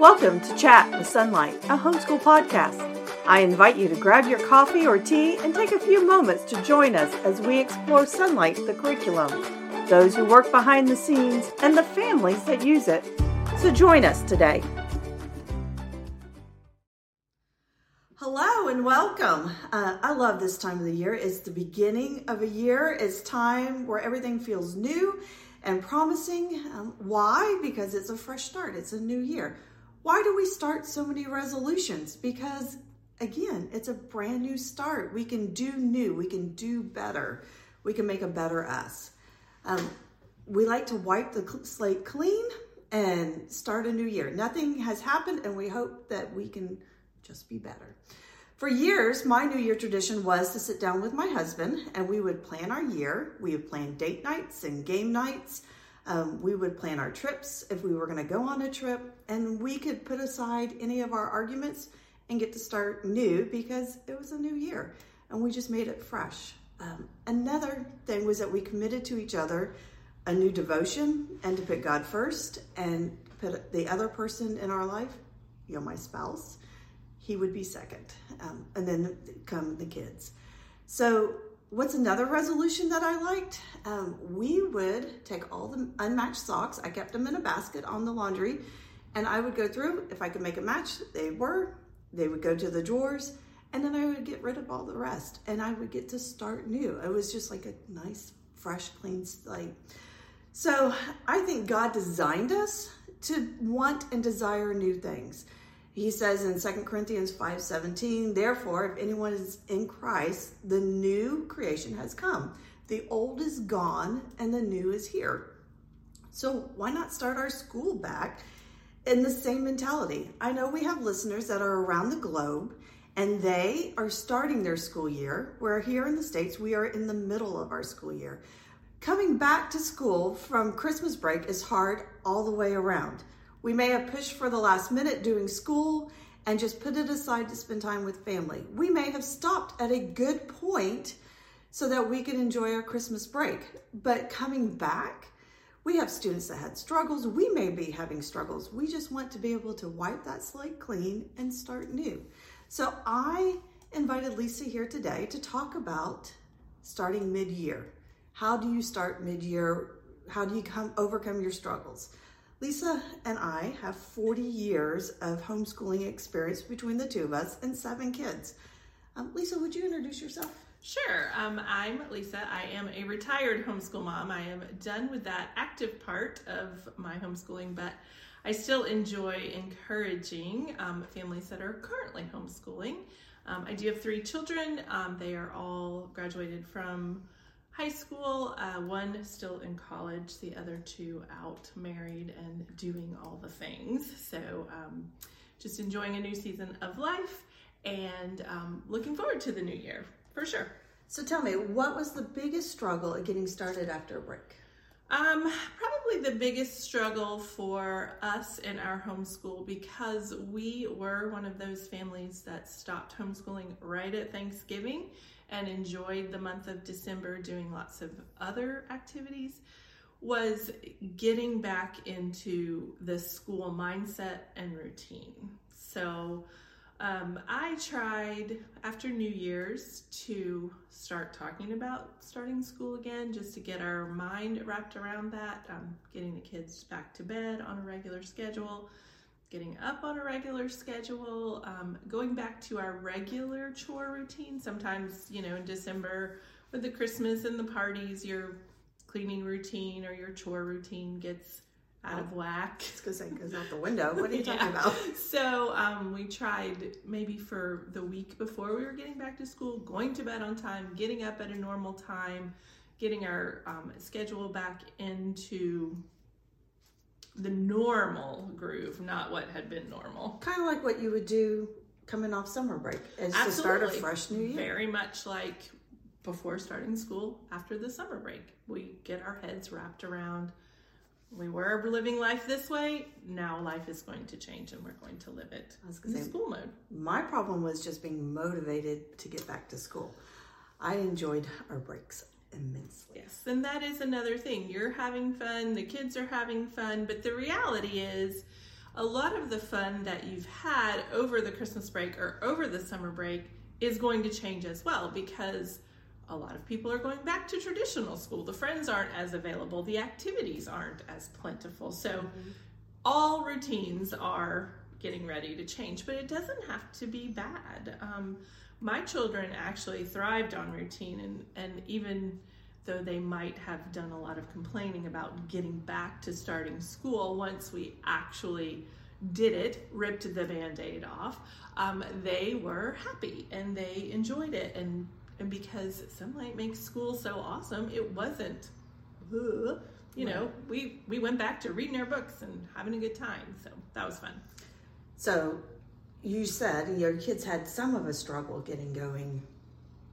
Welcome to Chat with Sonlight, a homeschool podcast. I invite you to grab your coffee or tea and take a few moments to join us as we explore Sonlight, the curriculum, those who work behind the scenes, and the families that use it. So join us today. Hello and welcome. Uh, I love this time of the year. It's the beginning of a year. It's time where everything feels new and promising. Um, why? Because it's a fresh start. It's a new year. Why do we start so many resolutions? Because again, it's a brand new start. We can do new. We can do better. We can make a better us. Um, we like to wipe the slate clean and start a new year. Nothing has happened, and we hope that we can just be better. For years, my New Year tradition was to sit down with my husband and we would plan our year. We would plan date nights and game nights. Um, we would plan our trips if we were going to go on a trip, and we could put aside any of our arguments and get to start new because it was a new year and we just made it fresh. Um, another thing was that we committed to each other a new devotion and to put God first and put the other person in our life, you know, my spouse, he would be second. Um, and then come the kids. So, what's another resolution that I liked? Um, we would take all the unmatched socks, I kept them in a basket on the laundry, and I would go through, if I could make a match, they were, they would go to the drawers, and then I would get rid of all the rest, and I would get to start new. It was just like a nice, fresh, clean slate. So I think God designed us to want and desire new things. He says in 2 Corinthians 5:17, therefore, if anyone is in Christ, the new creation has come. The old is gone and the new is here. So why not start our school back in the same mentality? I know we have listeners that are around the globe and they are starting their school year, where here in the States, we are in the middle of our school year. Coming back to school from Christmas break is hard all the way around. We may have pushed for the last minute doing school and just put it aside to spend time with family. We may have stopped at a good point so that we can enjoy our Christmas break. But coming back, we have students that had struggles. We may be having struggles. We just want to be able to wipe that slate clean and start new. So I invited Lisa here today to talk about starting mid-year. How do you start mid-year? How do you come overcome your struggles? Lisa and I have 40 years of homeschooling experience between the two of us and seven kids. Um, Lisa, would you introduce yourself? Sure. Um, I'm Lisa. I am a retired homeschool mom. I am done with that active part of my homeschooling, but I still enjoy encouraging um, families that are currently homeschooling. Um, I do have three children. Um, they are all graduated from high school, uh, one still in college, the other two out married and doing all the things. So um, just enjoying a new season of life and um, looking forward to the new year for sure. So tell me, what was the biggest struggle at getting started after a break? Um, probably the biggest struggle for us in our homeschool because we were one of those families that stopped homeschooling right at Thanksgiving and enjoyed the month of December doing lots of other activities was getting back into the school mindset and routine. So um, I tried after New Year's to start talking about starting school again just to get our mind wrapped around that, um, getting the kids back to bed on a regular schedule getting up on a regular schedule, um, going back to our regular chore routine. Sometimes, you know, in December with the Christmas and the parties, your cleaning routine or your chore routine gets out of whack. It's because it goes out the window. What are you talking about? So um, we tried maybe for the week before we were getting back to school, going to bed on time, getting up at a normal time, getting our um, schedule back into the normal groove, not what had been normal. Kind of like what you would do coming off summer break, is Absolutely. to start a fresh new year. Very much like before starting school after the summer break. We get our heads wrapped around we were living life this way. Now life is going to change and we're going to live it in say, school mode. My problem was just being motivated to get back to school. I enjoyed our breaks immensely. Yes, and that is another thing. You're having fun, the kids are having fun, but the reality is a lot of the fun that you've had over the Christmas break or over the summer break is going to change as well because a lot of people are going back to traditional school. The friends aren't as available, the activities aren't as plentiful. So, mm-hmm. all routines are getting ready to change, but it doesn't have to be bad. Um, my children actually thrived on routine, and, and even though they might have done a lot of complaining about getting back to starting school once we actually did it, ripped the band aid off, um, they were happy and they enjoyed it. And, and because Sonlight makes school so awesome, it wasn't, uh, you know, we, we went back to reading our books and having a good time. So that was fun. So you said your kids had some of a struggle getting going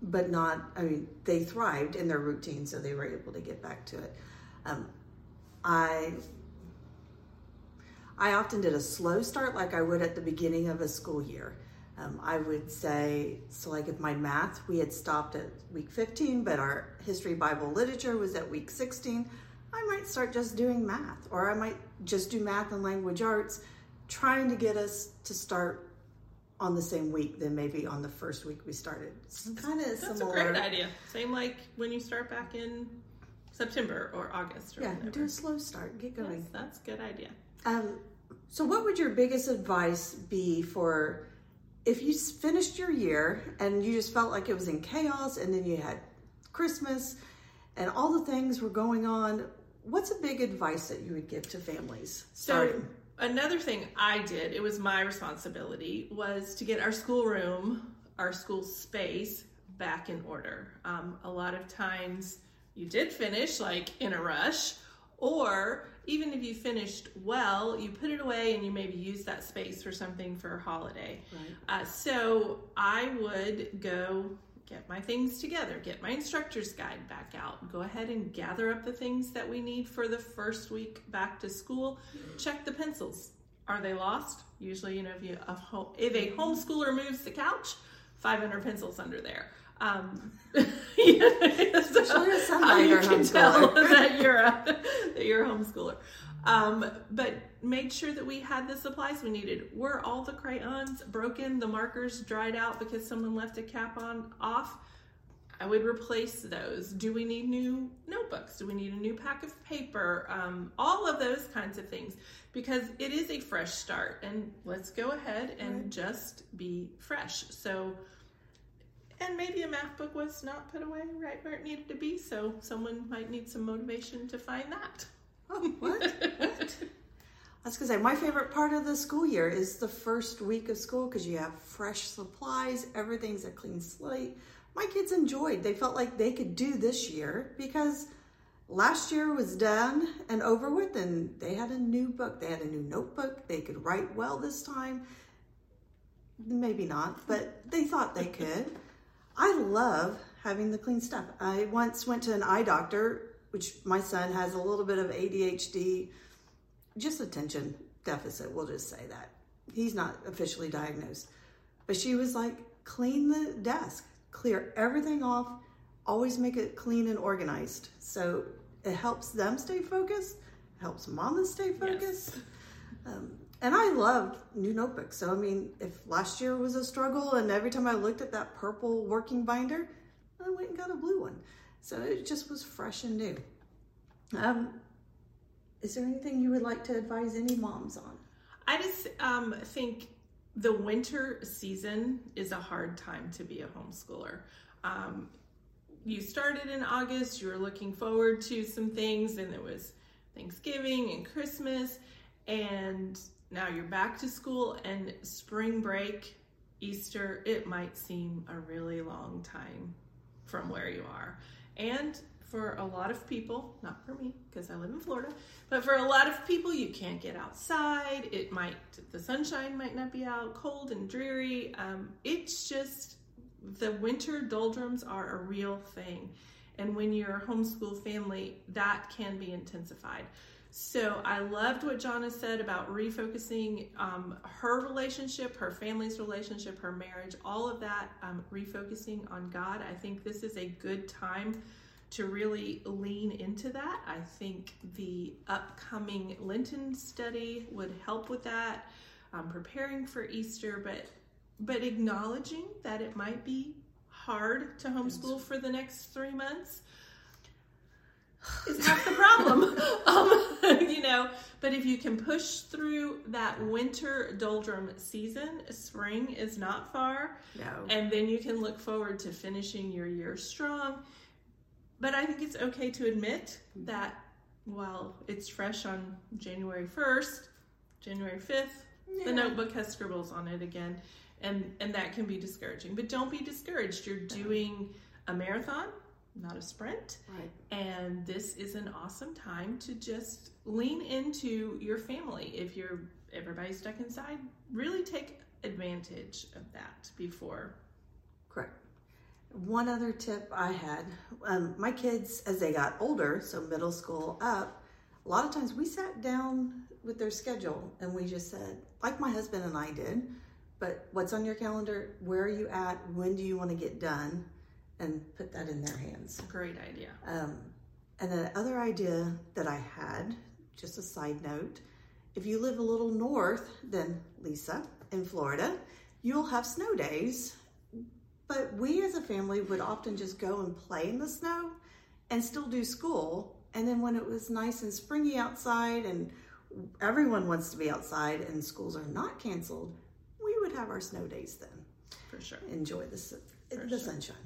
but not, I mean, they thrived in their routine, so they were able to get back to it. Um, I, I often did a slow start like I would at the beginning of a school year. Um, I would say, so like if my math, we had stopped at week 15, but our history, Bible, literature was at week 16, I might start just doing math, or I might just do math and language arts, trying to get us to start on the same week than maybe on the first week we started. It's kind of That's a great idea. Same like when you start back in September or August. Or yeah, whatever. do a slow start. Get going. Yes, that's a good idea. Um, so, what would your biggest advice be for if you finished your year and you just felt like it was in chaos, and then you had Christmas and all the things were going on? What's a big advice that you would give to families starting? Another thing I did, it was my responsibility, was to get our schoolroom, our school space back in order. Um, a lot of times you did finish like in a rush, or even if you finished well, you put it away and you maybe use that space for something for a holiday. Right. Uh, so I would go get my things together, get my instructor's guide back out, go ahead and gather up the things that we need for the first week back to school, check the pencils. Are they lost? Usually, you know, if you if a homeschooler moves the couch, 500 pencils under there. Um, so you can tell that you're a that you're a homeschooler. Um, but made sure that we had the supplies we needed. Were all the crayons broken, the markers dried out because someone left a cap on off? I would replace those. Do we need new notebooks? Do we need a new pack of paper? Um, all of those kinds of things because it is a fresh start and let's go ahead and right. just be fresh. So, and maybe a math book was not put away right where it needed to be, so someone might need some motivation to find that. Oh, what? what? I was gonna say my favorite part of the school year is the first week of school because you have fresh supplies, everything's a clean slate. My kids enjoyed. They felt like they could do this year because last year was done and over with, and they had a new book. They had a new notebook. They could write well this time. Maybe not, but they thought they could. I love having the clean stuff. I once went to an eye doctor which my son has a little bit of ADHD, just attention deficit, we'll just say that. He's not officially diagnosed. But she was like, clean the desk, clear everything off, always make it clean and organized. So it helps them stay focused, helps mama stay focused. Yes. Um, and I love new notebooks. So, I mean, if last year was a struggle and every time I looked at that purple working binder, I went and got a blue one. So it just was fresh and new. Um, is there anything you would like to advise any moms on? I just um, think the winter season is a hard time to be a homeschooler. Um, you started in August, you were looking forward to some things, and it was Thanksgiving and Christmas, and now you're back to school and spring break, Easter, it might seem a really long time from where you are. And for a lot of people, not for me because I live in Florida, but for a lot of people, you can't get outside. It might, the sunshine might not be out, cold and dreary. Um, it's just, the winter doldrums are a real thing. And when you're a homeschool family, that can be intensified. So I loved what Johna said about refocusing um, her relationship, her family's relationship, her marriage, all of that, um, refocusing on God. I think this is a good time to really lean into that. I think the upcoming Lenten study would help with that. Um, preparing for Easter, but but acknowledging that it might be hard to homeschool for the next three months is half the problem. um, you know, but if you can push through that winter doldrum season, spring is not far. No. And then you can look forward to finishing your year strong. But I think it's okay to admit that while it's fresh on January 1st, January 5th, Yeah. the notebook has scribbles on it again. And, and that can be discouraging. But don't be discouraged. You're doing a marathon, not a sprint. Right. And this is an awesome time to just lean into your family. If you're everybody's stuck inside, really take advantage of that before. Correct. One other tip I had um, my kids, as they got older, so middle school up, a lot of times we sat down with their schedule and we just said, like my husband and I did, but what's on your calendar? Where are you at? When do you want to get done? And put that in their hands. Great idea. Um, and the other idea that I had, just a side note, if you live a little north than Lisa in Florida, you'll have snow days. But we as a family would often just go and play in the snow and still do school. And then when it was nice and springy outside and everyone wants to be outside and schools are not canceled, we would have our snow days then. For sure. Enjoy the, the sure. sunshine.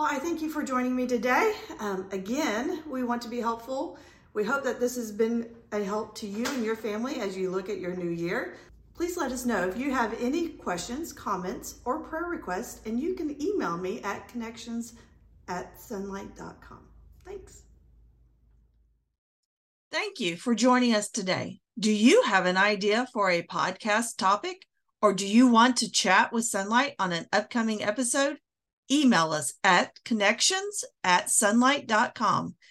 Well, I thank you for joining me today. Um, again, we want to be helpful. We hope that this has been a help to you and your family as you look at your new year. Please let us know if you have any questions, comments, or prayer requests, and you can email me at connections at sonlight.com. Thanks. Thank you for joining us today. Do you have an idea for a podcast topic, or do you want to chat with Sonlight on an upcoming episode? Email us at connections at sonlight.com.